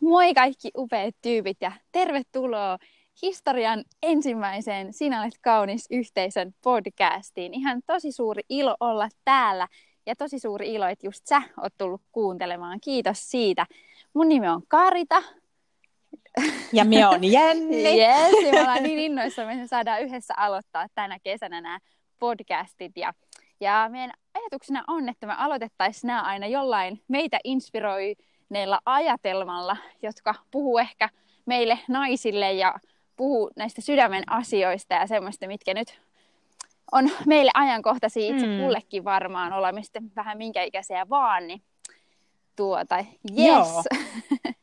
Moi kaikki upeat tyypit ja tervetuloa historian ensimmäiseen Sinä olet kaunis yhteisön podcastiin. Ihan tosi suuri ilo olla täällä ja tosi suuri ilo, että just sä oot tullut kuuntelemaan. Kiitos siitä. Mun nimi on Karita. Ja me on Jenni. Yes, ja me ollaan niin innoissa, että me saadaan yhdessä aloittaa tänä kesänä nämä podcastit. Ja, ja meidän ajatuksena on, että me aloitettaisiin nämä aina jollain meitä inspiroineella ajatelmalla, jotka puhuu ehkä meille naisille ja puhuu näistä sydämen asioista ja semmoista, mitkä nyt on meille ajankohtaisia itse mm. kullekin varmaan, olla me sitten vähän minkä ikäisiä vaan, niin tuota, yes.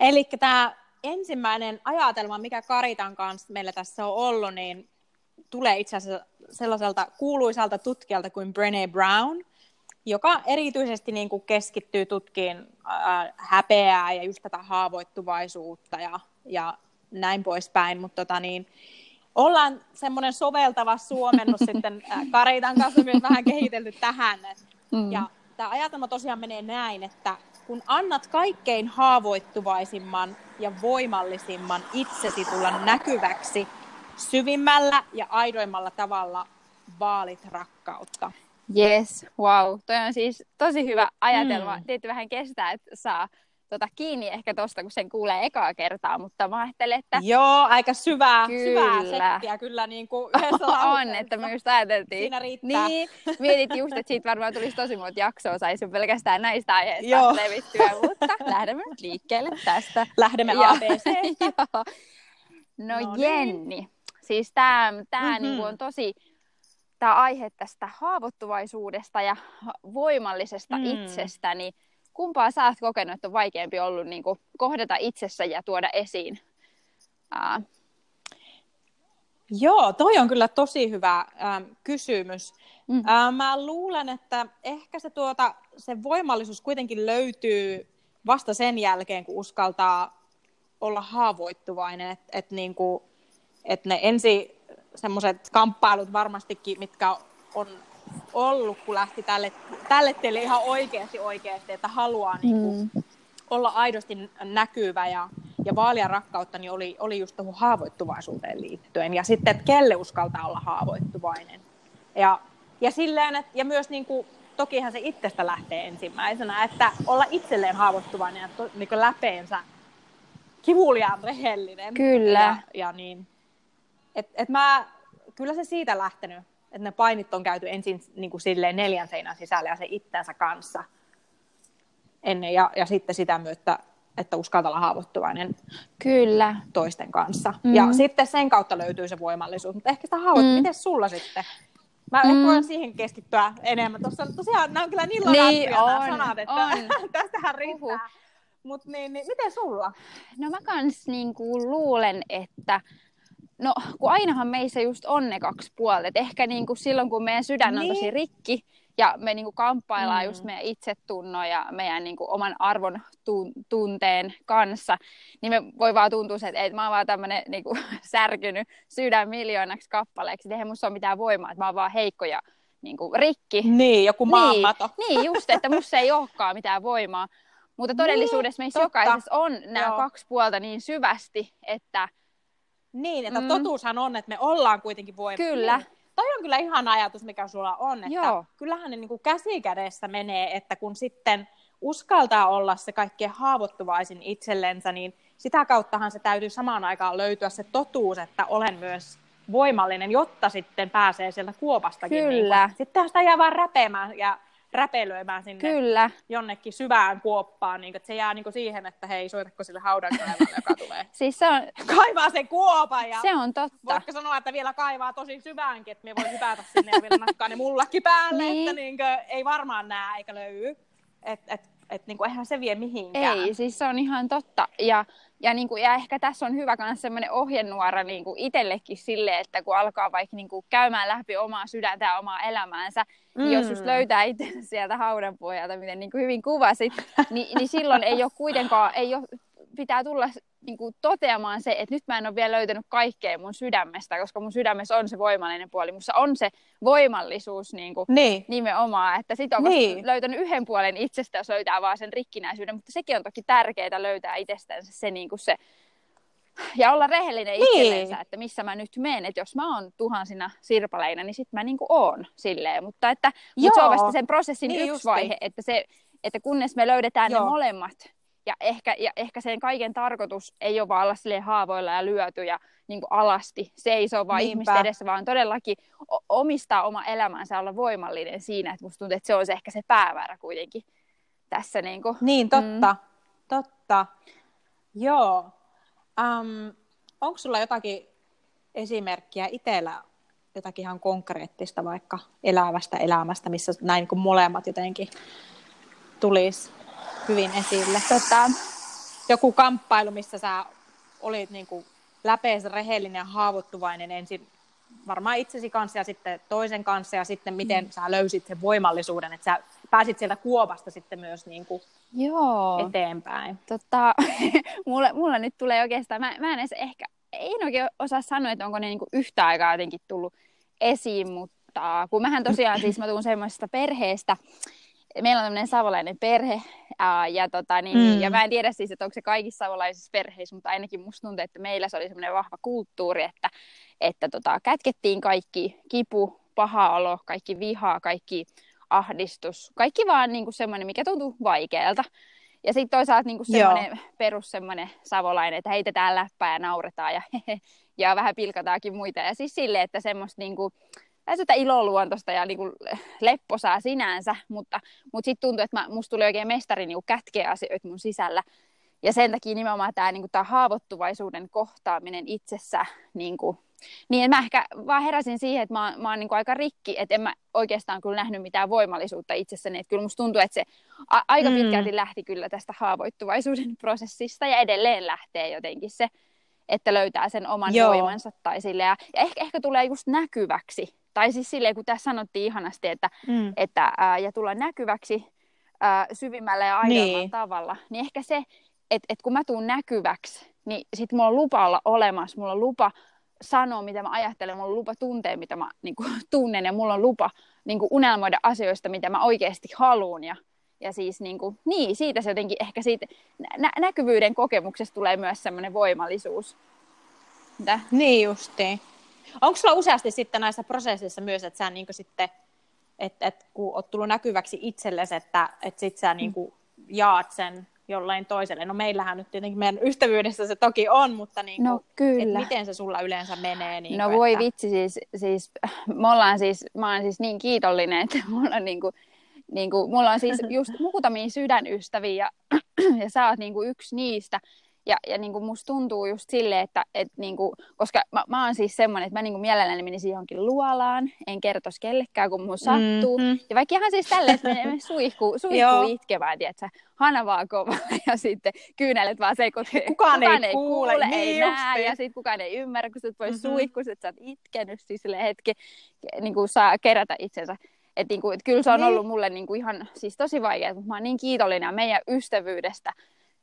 Eli tämä ensimmäinen ajatelma, mikä Karitan kanssa meillä tässä on ollut, niin tulee itse asiassa sellaiselta kuuluisalta tutkijalta kuin Brené Brown, joka erityisesti niin kuin keskittyy tutkiin häpeää ja just tätä haavoittuvaisuutta ja, ja näin poispäin. Mutta tota niin, ollaan semmoinen soveltava suomennus sitten Karitan kanssa myös vähän kehitelty tähän. Mm. Ja tämä ajatelma tosiaan menee näin, että kun annat kaikkein haavoittuvaisimman ja voimallisimman itsesi tulla näkyväksi, syvimmällä ja aidoimmalla tavalla vaalit rakkautta. Yes, wow. Toi on siis tosi hyvä ajatelma. Mm. Tietysti vähän kestää, että saa tota, kiinni ehkä tosta, kun sen kuulee ekaa kertaa, mutta mä ajattelen, että... Joo, aika syvää, kyllä. syvää settiä kyllä niin kuin yhdessä On, että me just ajateltiin. Siinä riittää. Niin, mietit just, että siitä varmaan tulisi tosi monta jaksoa, saisi pelkästään näistä aiheista Joo. levittyä, mutta lähdemme nyt liikkeelle tästä. Lähdemme ABC. no, no niin. Jenni, niin. siis tämä mm-hmm. niinku on tosi tämä aihe tästä haavoittuvaisuudesta ja voimallisesta mm. itsestä, niin kumpaa sä oot kokenut, että on vaikeampi ollut niin kuin, kohdata itsessä ja tuoda esiin? Ää. Joo, toi on kyllä tosi hyvä ähm, kysymys. Mm. Äh, mä luulen, että ehkä se, tuota, se voimallisuus kuitenkin löytyy vasta sen jälkeen, kun uskaltaa olla haavoittuvainen. Että et niinku, et ne ensi semmoiset kamppailut varmastikin, mitkä on ollut, kun lähti tälle, tälle teille ihan oikeasti oikeasti, että haluaa mm. niin kuin, olla aidosti näkyvä ja, ja vaalia rakkautta, niin oli, oli just tuohon haavoittuvaisuuteen liittyen. Ja sitten, että kelle uskaltaa olla haavoittuvainen. Ja, ja, silleen, että, ja myös niin kuin, tokihan se itsestä lähtee ensimmäisenä, että olla itselleen haavoittuvainen ja to, niin läpeensä kivuliaan rehellinen. Kyllä. Ja, ja niin. Et, et mä, kyllä se siitä lähtenyt että ne painit on käyty ensin niin kuin silleen neljän seinän sisällä ja se itsensä kanssa ennen ja, ja sitten sitä myötä, että uskaltaa olla haavoittuvainen Kyllä. toisten kanssa. Mm. Ja sitten sen kautta löytyy se voimallisuus. Mutta ehkä sitä haavoittuvaisuus, mm. miten sulla sitten? Mä mm. voin siihen keskittyä enemmän. Tuossa tosiaan nämä on kyllä niin niin, on, sanat, että on. tästähän riittää. Uhuh. Mutta niin, niin, miten sulla? No mä kans niinku luulen, että No, kun ainahan meissä just on ne kaksi puolta. Et ehkä niin kuin silloin, kun meidän sydän niin. on tosi niin. rikki ja me niin kuin kamppaillaan mm. just meidän itsetunnon ja meidän niin kuin oman arvon tunteen kanssa, niin me voi vaan tuntua, että, että mä oon vaan tämmöinen niin kuin, särkynyt sydän miljoonaksi kappaleeksi. Eihän musta ole mitään voimaa, että mä oon vaan heikko ja niin kuin, rikki. Niin, joku maanmato. Niin, niin, just, että musta ei olekaan mitään voimaa. Mutta todellisuudessa niin, meissä totta. jokaisessa on nämä Joo. kaksi puolta niin syvästi, että niin, että mm. totuushan on, että me ollaan kuitenkin voimakkaita. Kyllä. Niin. Toi on kyllä ihan ajatus, mikä sulla on, että Joo. kyllähän ne niin kuin käsikädessä menee, että kun sitten uskaltaa olla se kaikkein haavoittuvaisin itsellensä, niin sitä kauttahan se täytyy samaan aikaan löytyä se totuus, että olen myös voimallinen, jotta sitten pääsee sieltä kuopastakin. Niin kyllä. Niin sitten sitä jää vaan räpeämään ja räpelöimään sinne Kyllä. jonnekin syvään kuoppaan, niin että se jää niin kuin siihen, että hei, soitatko sille haudan joka tulee. siis se on... Kaivaa sen kuopan ja... Se on totta. Voitko sanoa, että vielä kaivaa tosi syväänkin, että me voi hypätä sinne ja vielä nakkaa ne mullakin päälle, niin. että niin kuin, ei varmaan näe eikä löydy. Et, et, niin kuin, eihän se vie mihinkään. Ei, siis se on ihan totta. Ja ja, niin kuin, ja ehkä tässä on hyvä myös sellainen ohjenuora niin kuin itsellekin sille, että kun alkaa vaikka niin kuin, käymään läpi omaa sydäntä ja omaa elämäänsä, mm. niin jos just mm. löytää itse sieltä haudan pohjalta, miten niin kuin hyvin kuvasit, niin, niin silloin ei ole kuitenkaan, ei ole, pitää tulla niin kuin toteamaan se, että nyt mä en ole vielä löytänyt kaikkea mun sydämestä, koska mun sydämessä on se voimallinen puoli, mussa on se voimallisuus niin kuin niin. nimenomaan, että sit on niin. löytänyt yhden puolen itsestä, jos löytää vaan sen rikkinäisyyden, mutta sekin on toki tärkeää löytää itsestänsä se, niin kuin se ja olla rehellinen niin. itsellensä, että missä mä nyt menen, että jos mä oon tuhansina sirpaleina, niin sit mä niinku oon silleen, mutta että mut se on vasta sen prosessin niin yksi justi. vaihe, että, se, että kunnes me löydetään Joo. ne molemmat, ja ehkä, ja ehkä sen kaiken tarkoitus ei ole vaan olla silleen haavoilla ja lyöty ja niin kuin alasti seisoo vaan Niinpä. ihmisten edessä, vaan todellakin omistaa oma elämänsä olla voimallinen siinä, että musta tuntuu, että se on se ehkä se pääväärä kuitenkin tässä. Niin, kuin. niin totta, mm. totta. Joo. Um, onko sulla jotakin esimerkkiä itsellä, jotakin ihan konkreettista vaikka elävästä elämästä, missä näin niin kuin molemmat jotenkin tulisi hyvin esille? Tota... Joku kamppailu, missä sä olit niin kuin läpees rehellinen ja haavoittuvainen ensin varmaan itsesi kanssa ja sitten toisen kanssa ja sitten miten mm. sä löysit sen voimallisuuden, että sä pääsit sieltä kuopasta sitten myös niin kuin Joo. eteenpäin. Tota, mulla, mulla nyt tulee oikeastaan, mä, mä en edes ehkä, en oikein osaa sanoa, että onko ne niin kuin yhtä aikaa jotenkin tullut esiin, mutta kun mähän tosiaan siis mä tuun semmoisesta perheestä, meillä on tämmöinen savolainen perhe, ää, ja, tota, niin, mm. ja mä en tiedä siis, että onko se kaikissa savolaisissa perheissä, mutta ainakin musta tuntuu, että meillä se oli semmoinen vahva kulttuuri, että, että tota, kätkettiin kaikki kipu, paha olo, kaikki vihaa, kaikki ahdistus, kaikki vaan niin kuin semmoinen, mikä tuntuu vaikealta. Ja sitten toisaalta niin kuin semmoinen perus semmoinen savolainen, että heitetään läppää ja nauretaan ja, ja vähän pilkataankin muita. Ja siis silleen, että semmoista niin kuin, sitä iloluontoista ja niin kuin lepposaa sinänsä, mutta, mutta sitten tuntuu, että mä, musta tuli oikein mestari niin kätkeä asioita mun sisällä. Ja sen takia nimenomaan tämä niin haavoittuvaisuuden kohtaaminen itsessä niin kuin, niin mä ehkä vaan heräsin siihen, että mä oon, mä oon niin aika rikki, että en mä oikeastaan kyllä nähnyt mitään voimallisuutta itsessäni. Että kyllä musta tuntuu, että se a- aika mm. pitkälti lähti kyllä tästä haavoittuvaisuuden prosessista ja edelleen lähtee jotenkin se, että löytää sen oman Joo. voimansa tai sille. Ja, ja ehkä, ehkä tulee just näkyväksi. Tai siis silleen, kun tässä sanottiin ihanasti, että, mm. että ää, ja tulla näkyväksi ää, syvimmällä ja aidommalla niin. tavalla, niin ehkä se, että, että kun mä tuun näkyväksi, niin sit mulla on lupa olla olemassa, mulla on lupa sanoa, mitä mä ajattelen, mulla on lupa tuntea, mitä mä niin kuin, tunnen, ja mulla on lupa niin kuin, unelmoida asioista, mitä mä oikeasti haluan. Ja, ja siis niin, kuin, niin, siitä se jotenkin ehkä siitä nä- näkyvyyden kokemuksesta tulee myös semmoinen voimallisuus. Mitä? Niin justiin. Onko sulla useasti sitten näissä prosesseissa myös, että sä niin sitten, että, että kun oot tullut näkyväksi itsellesi, että, että sit sä niin kuin jaat sen jollain toiselle. No meillähän nyt tietenkin meidän ystävyydessä se toki on, mutta niin kuin, no, kyllä. miten se sulla yleensä menee? Niin no kuin, voi että... vitsi, siis, siis, me ollaan siis, mä oon siis niin kiitollinen, että mulla on, niin kuin, niin kuin, mulla on siis just muutamia sydänystäviä ja, ja sä oot niin kuin yksi niistä. Ja, ja niin kuin musta tuntuu just silleen, että et niin kuin, koska mä, mä oon siis semmoinen, että mä niin kuin mielelläni menisin johonkin luolaan, en kertoisi kellekään, kun mun sattuu. Mm-hmm. Ja vaikka ihan siis tälleen, että menee suihkuu, suihkuu itkemään, tiedätkö, hana vaan kova ja sitten kyynelet vaan se, kukaan, kukaan ei, ei kuule, kuule niin ei näe ja sitten kukaan ei ymmärrä, kun sä voi mm-hmm. suihkua, että sä oot itkenyt siis sille hetki, niin kuin saa kerätä itsensä. Et niin kuin, et kyllä se on niin. ollut mulle niin kuin ihan siis tosi vaikeaa, mutta mä oon niin kiitollinen meidän ystävyydestä,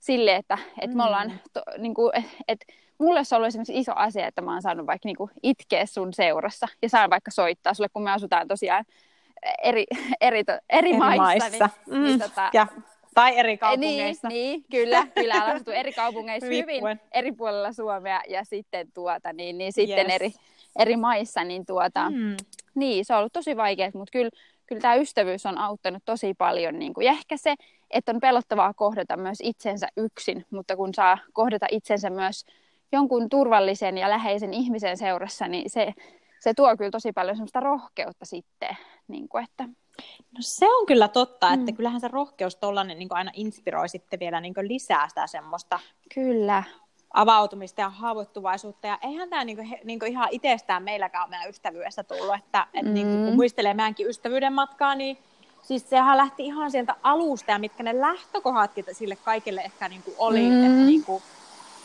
sille, että, että mm. me ollaan, to, niin kuin, että mulle se on ollut esimerkiksi iso asia, että mä oon saanut vaikka niin kuin itkeä sun seurassa ja saan vaikka soittaa sulle, kun me asutaan tosiaan eri, eri, eri, eri maissa. maissa. Niin, mm. niin, tota, ja, tai eri kaupungeissa. Niin, niin kyllä, kyllä on asuttu eri kaupungeissa hyvin eri puolella Suomea ja sitten, tuota, niin, niin sitten yes. eri, eri maissa, niin, tuota, mm. niin se on ollut tosi vaikeaa, mutta kyllä, kyllä tämä ystävyys on auttanut tosi paljon. Niin kuin, ja ehkä se, että on pelottavaa kohdata myös itsensä yksin, mutta kun saa kohdata itsensä myös jonkun turvallisen ja läheisen ihmisen seurassa, niin se, se tuo kyllä tosi paljon semmoista rohkeutta sitten. Niin kuin, että... No se on kyllä totta, että mm. kyllähän se rohkeus tollainen niin aina inspiroi sitten vielä niin lisää sitä semmoista kyllä. Avautumista ja haavoittuvaisuutta. Ja eihän tämä niin kuin, niin kuin ihan itsestään meilläkään meidän ystävyydessä tullut, että, että mm. niin kuin, kun muistelee meidänkin ystävyyden matkaa, niin siis sehän lähti ihan sieltä alusta ja mitkä ne lähtökohdatkin sille kaikille ehkä niin kuin oli. Mm. Että niin kuin,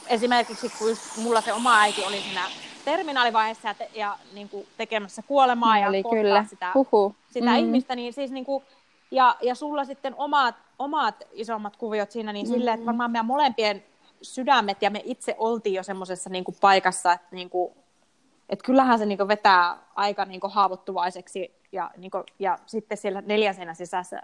esimerkiksi kun mulla se oma äiti oli siinä terminaalivaiheessa ja, te, ja niin kuin tekemässä kuolemaa no, ja kyllä. sitä, Huhu. sitä mm. ihmistä, niin siis niin kuin, ja, ja sulla sitten omat, omat isommat kuviot siinä, niin mm. silleen, että varmaan meidän molempien sydämet ja me itse oltiin jo semmoisessa niin paikassa, että niin kuin, et kyllähän se niin kuin vetää aika niin kuin haavoittuvaiseksi ja, niin kuin, ja sitten siellä neljäsenä sisässä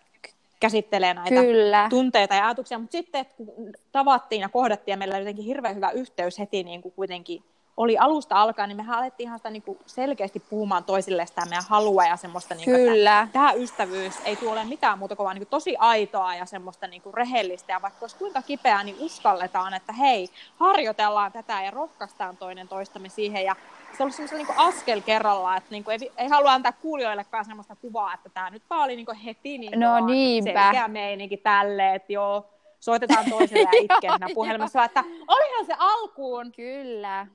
käsittelee näitä Kyllä. tunteita ja ajatuksia, mutta sitten että kun tavattiin ja kohdattiin ja meillä oli jotenkin hirveän hyvä yhteys heti niin kuin kuitenkin oli alusta alkaen, niin mehän alettiin ihan sitä niin kuin selkeästi puhumaan toisille sitä meidän halua ja semmoista, niin kuin, Kyllä. että tämä ystävyys ei tule mitään muuta kuin, vaan niin kuin tosi aitoa ja semmoista niin kuin rehellistä. Ja vaikka olisi kuinka kipeää, niin uskalletaan, että hei, harjoitellaan tätä ja rohkaistaan toinen toistamme siihen. Ja se oli semmoista niin askel kerrallaan, että niin kuin ei, ei halua antaa kuulijoillekaan semmoista kuvaa, että tämä nyt vaan oli niin kuin heti niin no, niinpä. selkeä meininki tälle, että joo, soitetaan toiselle ja itkee puhelimessa, että olihan se alkuun. Kyllä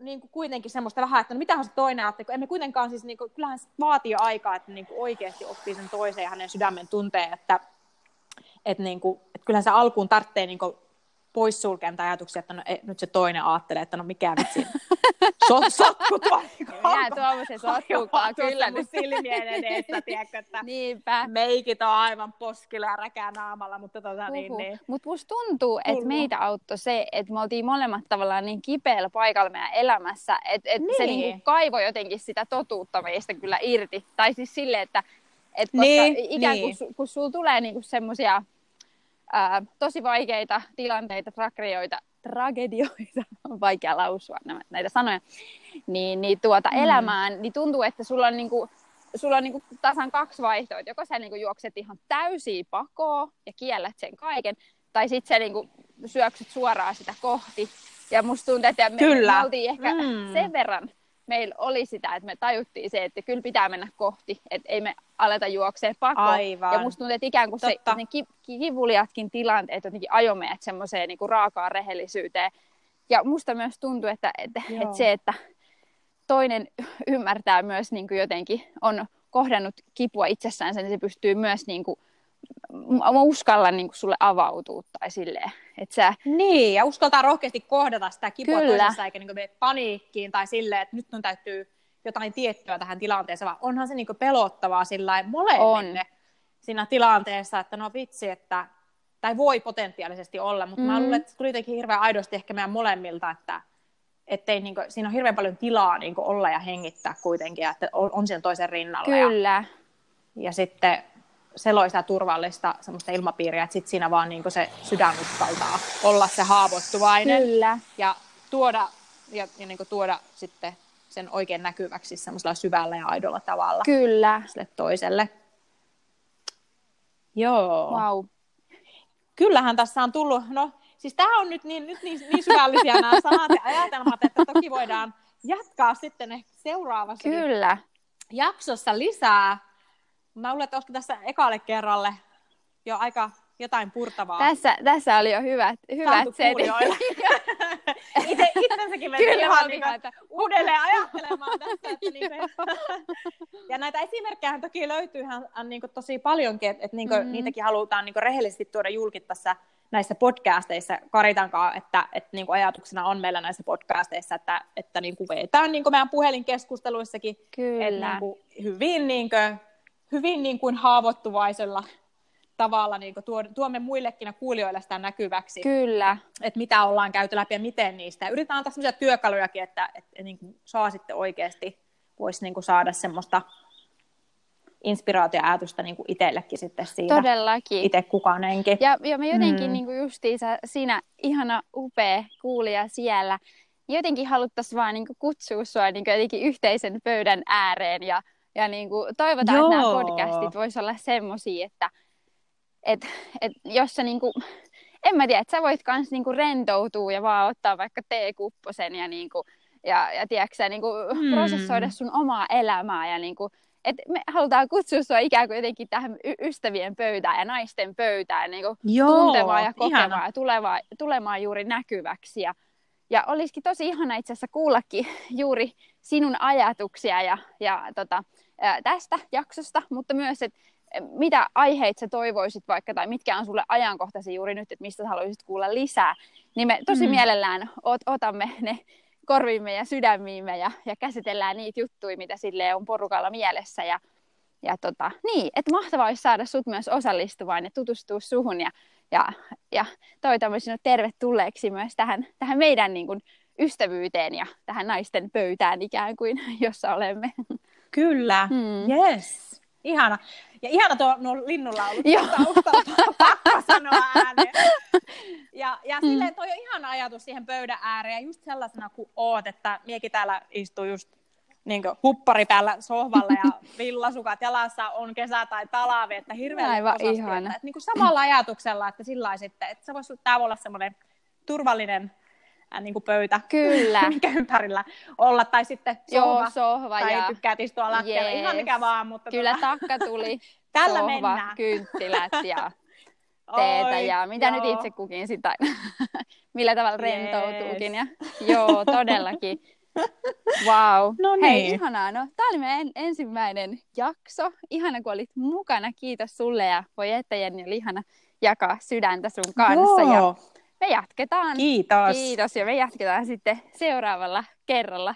niin kuin kuitenkin semmoista vähän, että no mitähän se toinen kun emme kuitenkaan siis, niin kuin, kyllähän se vaatii aikaa, että niin kuin oikeasti oppii sen toisen ja hänen sydämen tunteen, että, että, niin kuin, että kyllähän se alkuun tarvitsee niin kuin, poissulkeen ajatuksia, että no, ei, nyt se toinen ajattelee, että no mikä vitsi, so, sotku tuo. Minä tuommoisen sotkukaan kyllä. Mun silmien edessä, tiedätkö, että Niinpä. meikit on aivan poskilla ja räkää naamalla, mutta tota niin, niin. Mutta musta tuntuu, että meitä auttoi se, että me oltiin molemmat tavallaan niin kipeällä paikalla meidän elämässä, että et niin. se niinku kaivoi jotenkin sitä totuutta meistä kyllä irti. Tai siis silleen, että et koska niin, ikään kuin niin. kun sulla tulee niinku semmoisia ää, tosi vaikeita tilanteita, tragedioita, tragedioita, on vaikea lausua nämä, näitä sanoja, niin, niin tuota mm. elämään, niin tuntuu, että sulla on niinku, sulla on niinku tasan kaksi vaihtoehtoa. Joko sä niinku juokset ihan täysiä pakoa ja kiellät sen kaiken, tai sitten sä niinku syöksyt suoraan sitä kohti. Ja musta tuntuu, että me, Kyllä. me oltiin ehkä mm. sen verran meillä oli sitä, että me tajuttiin se, että kyllä pitää mennä kohti, että ei me aleta juokseen pakoon. Aivan. Ja musta tuntuu, että ikään kuin Totta. se, ne ki, kivuliatkin tilanteet jotenkin ajoi meidät semmoiseen niin raakaan rehellisyyteen. Ja musta myös tuntuu, että, että, että se, että toinen ymmärtää myös niin kuin jotenkin, on kohdannut kipua itsessään, niin se pystyy myös niin kuin mä uskallan niin kuin sulle avautua tai silleen. Että sä... Niin, ja uskaltaa rohkeasti kohdata sitä kipua Kyllä. toisessa, eikä niin mene paniikkiin tai silleen, että nyt on täytyy jotain tiettyä tähän tilanteeseen, vaan onhan se niin pelottavaa sillä molemmille on. siinä tilanteessa, että no vitsi, että tai voi potentiaalisesti olla, mutta mm. mä luulen, että se tuli jotenkin hirveän aidosti ehkä meidän molemmilta, että ettei, niin kuin, siinä on hirveän paljon tilaa niin kuin, olla ja hengittää kuitenkin, että on, on sen toisen rinnalla. Kyllä. Ja, ja sitten se loi sitä turvallista semmoista ilmapiiriä, että sit siinä vaan niin se sydän uskaltaa olla se haavoittuvainen. Kyllä. Ja tuoda, ja, ja niin tuoda sitten sen oikein näkyväksi semmoisella syvällä ja aidolla tavalla. Kyllä. Sille toiselle. Joo. Wow. Kyllähän tässä on tullut, no siis tämä on nyt niin, nyt niin, niin syvällisiä nämä sanat ja ajatelmat, että toki voidaan jatkaa sitten ehkä seuraavassa Kyllä. jaksossa lisää Mä luulen, että olisiko tässä ekalle kerralle jo aika jotain purtavaa. Tässä, tässä oli jo hyvät, hyvät setit. Itse, itsensäkin meni ihan niin uudelleen ajattelemaan tästä. Että niin kuin, ja näitä esimerkkejä toki löytyy ihan niin kuin tosi paljonkin, että, että niin kuin, mm-hmm. niitäkin halutaan niin kuin rehellisesti tuoda julki tässä näissä podcasteissa Karitankaan, että, että niin kuin ajatuksena on meillä näissä podcasteissa, että, että niin kuin vetään niin kuin meidän puhelinkeskusteluissakin Kyllä. Että niin kuin hyvin niin kuin, hyvin niin kuin haavoittuvaisella tavalla niin kuin tuomme muillekin ja kuulijoille sitä näkyväksi. Kyllä. Että mitä ollaan käyty läpi ja miten niistä. Yritetään antaa sellaisia työkalujakin, että, että, niin kuin saa sitten oikeasti, voisi niin kuin saada semmoista inspiraatioajatusta niin kuin itsellekin sitten siinä. Todellakin. Itse kukaanenkin. Ja, ja me jotenkin mm. niin kuin justiinsa siinä ihana upea kuulija siellä, jotenkin haluttaisiin vaan niin kuin kutsua sua niin kuin jotenkin yhteisen pöydän ääreen ja ja niin kuin, toivotaan, Joo. että nämä podcastit voisi olla semmoisia, että et, et, jos sä niin kuin, en mä tiedä, että sä voit kans niin rentoutua ja vaan ottaa vaikka teekupposen ja, niin kuin, ja, ja tiedätkö, niin kuin hmm. prosessoida sun omaa elämää ja niin kuin, et me halutaan kutsua sua ikään kuin jotenkin tähän y- ystävien pöytään ja naisten pöytään niin kuin Joo, tuntemaan ja kokemaan ihana. ja tulevaa, tulemaan juuri näkyväksi. Ja, ja olisikin tosi ihana itse asiassa kuullakin juuri sinun ajatuksia ja, ja tota, tästä jaksosta, mutta myös, että mitä aiheita sä toivoisit vaikka, tai mitkä on sulle ajankohtaisia juuri nyt, että mistä sä haluaisit kuulla lisää, niin me tosi mm. mielellään ot, otamme ne korviimme ja sydämiimme ja, ja käsitellään niitä juttuja, mitä sille on porukalla mielessä. Ja, ja tota, niin, että mahtavaa olisi saada sut myös osallistumaan ja tutustua suhun ja, Ja, ja toivotamme sinut tervetulleeksi myös tähän, tähän meidän niin kuin, ystävyyteen ja tähän naisten pöytään ikään kuin, jossa olemme. Kyllä, mm. yes. Ihana. Ja ihana tuo nuo linnunlaulut taustalta, pakko sanoa ääneen. Ja, ja mm. silleen toi on ihana ajatus siihen pöydän ääreen, just sellaisena kuin oot, että miekin täällä istuu just niin huppari päällä sohvalla ja villasukat jalassa on kesä tai talvi, että hirveän Aivan ihana. Että, että niin kuin samalla ajatuksella, että sillä sitten, että se voisi tämä olla semmoinen turvallinen niin kuin pöytä, Kyllä. mikä ympärillä olla, tai sitten sohva, Joo, sohva tai ja... tykkäät istua lattialla, yes. ihan mikä vaan. Mutta Kyllä tuota... takka tuli, Tällä sohva, mennään. kynttilät ja teetä Oi, ja mitä joo. nyt itse kukin sitä, millä tavalla rentoutuukin. Ja, joo, todellakin. Wow. No Hei, niin. ihanaa. No, tämä oli meidän ensimmäinen jakso. Ihana, kun olit mukana. Kiitos sulle ja voi että Jenni oli ihana jakaa sydäntä sun kanssa. Ja Joo. Me jatketaan. Kiitos. Kiitos ja me jatketaan sitten seuraavalla kerralla.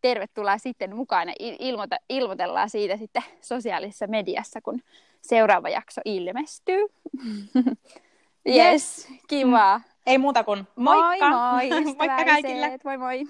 Tervetuloa sitten mukaan ja il- ilmoita, ilmoitellaan siitä sitten sosiaalisessa mediassa, kun seuraava jakso ilmestyy. yes, kiva. Ei muuta kuin moikka. Moi moi, Moikka kaikille. Moi moi.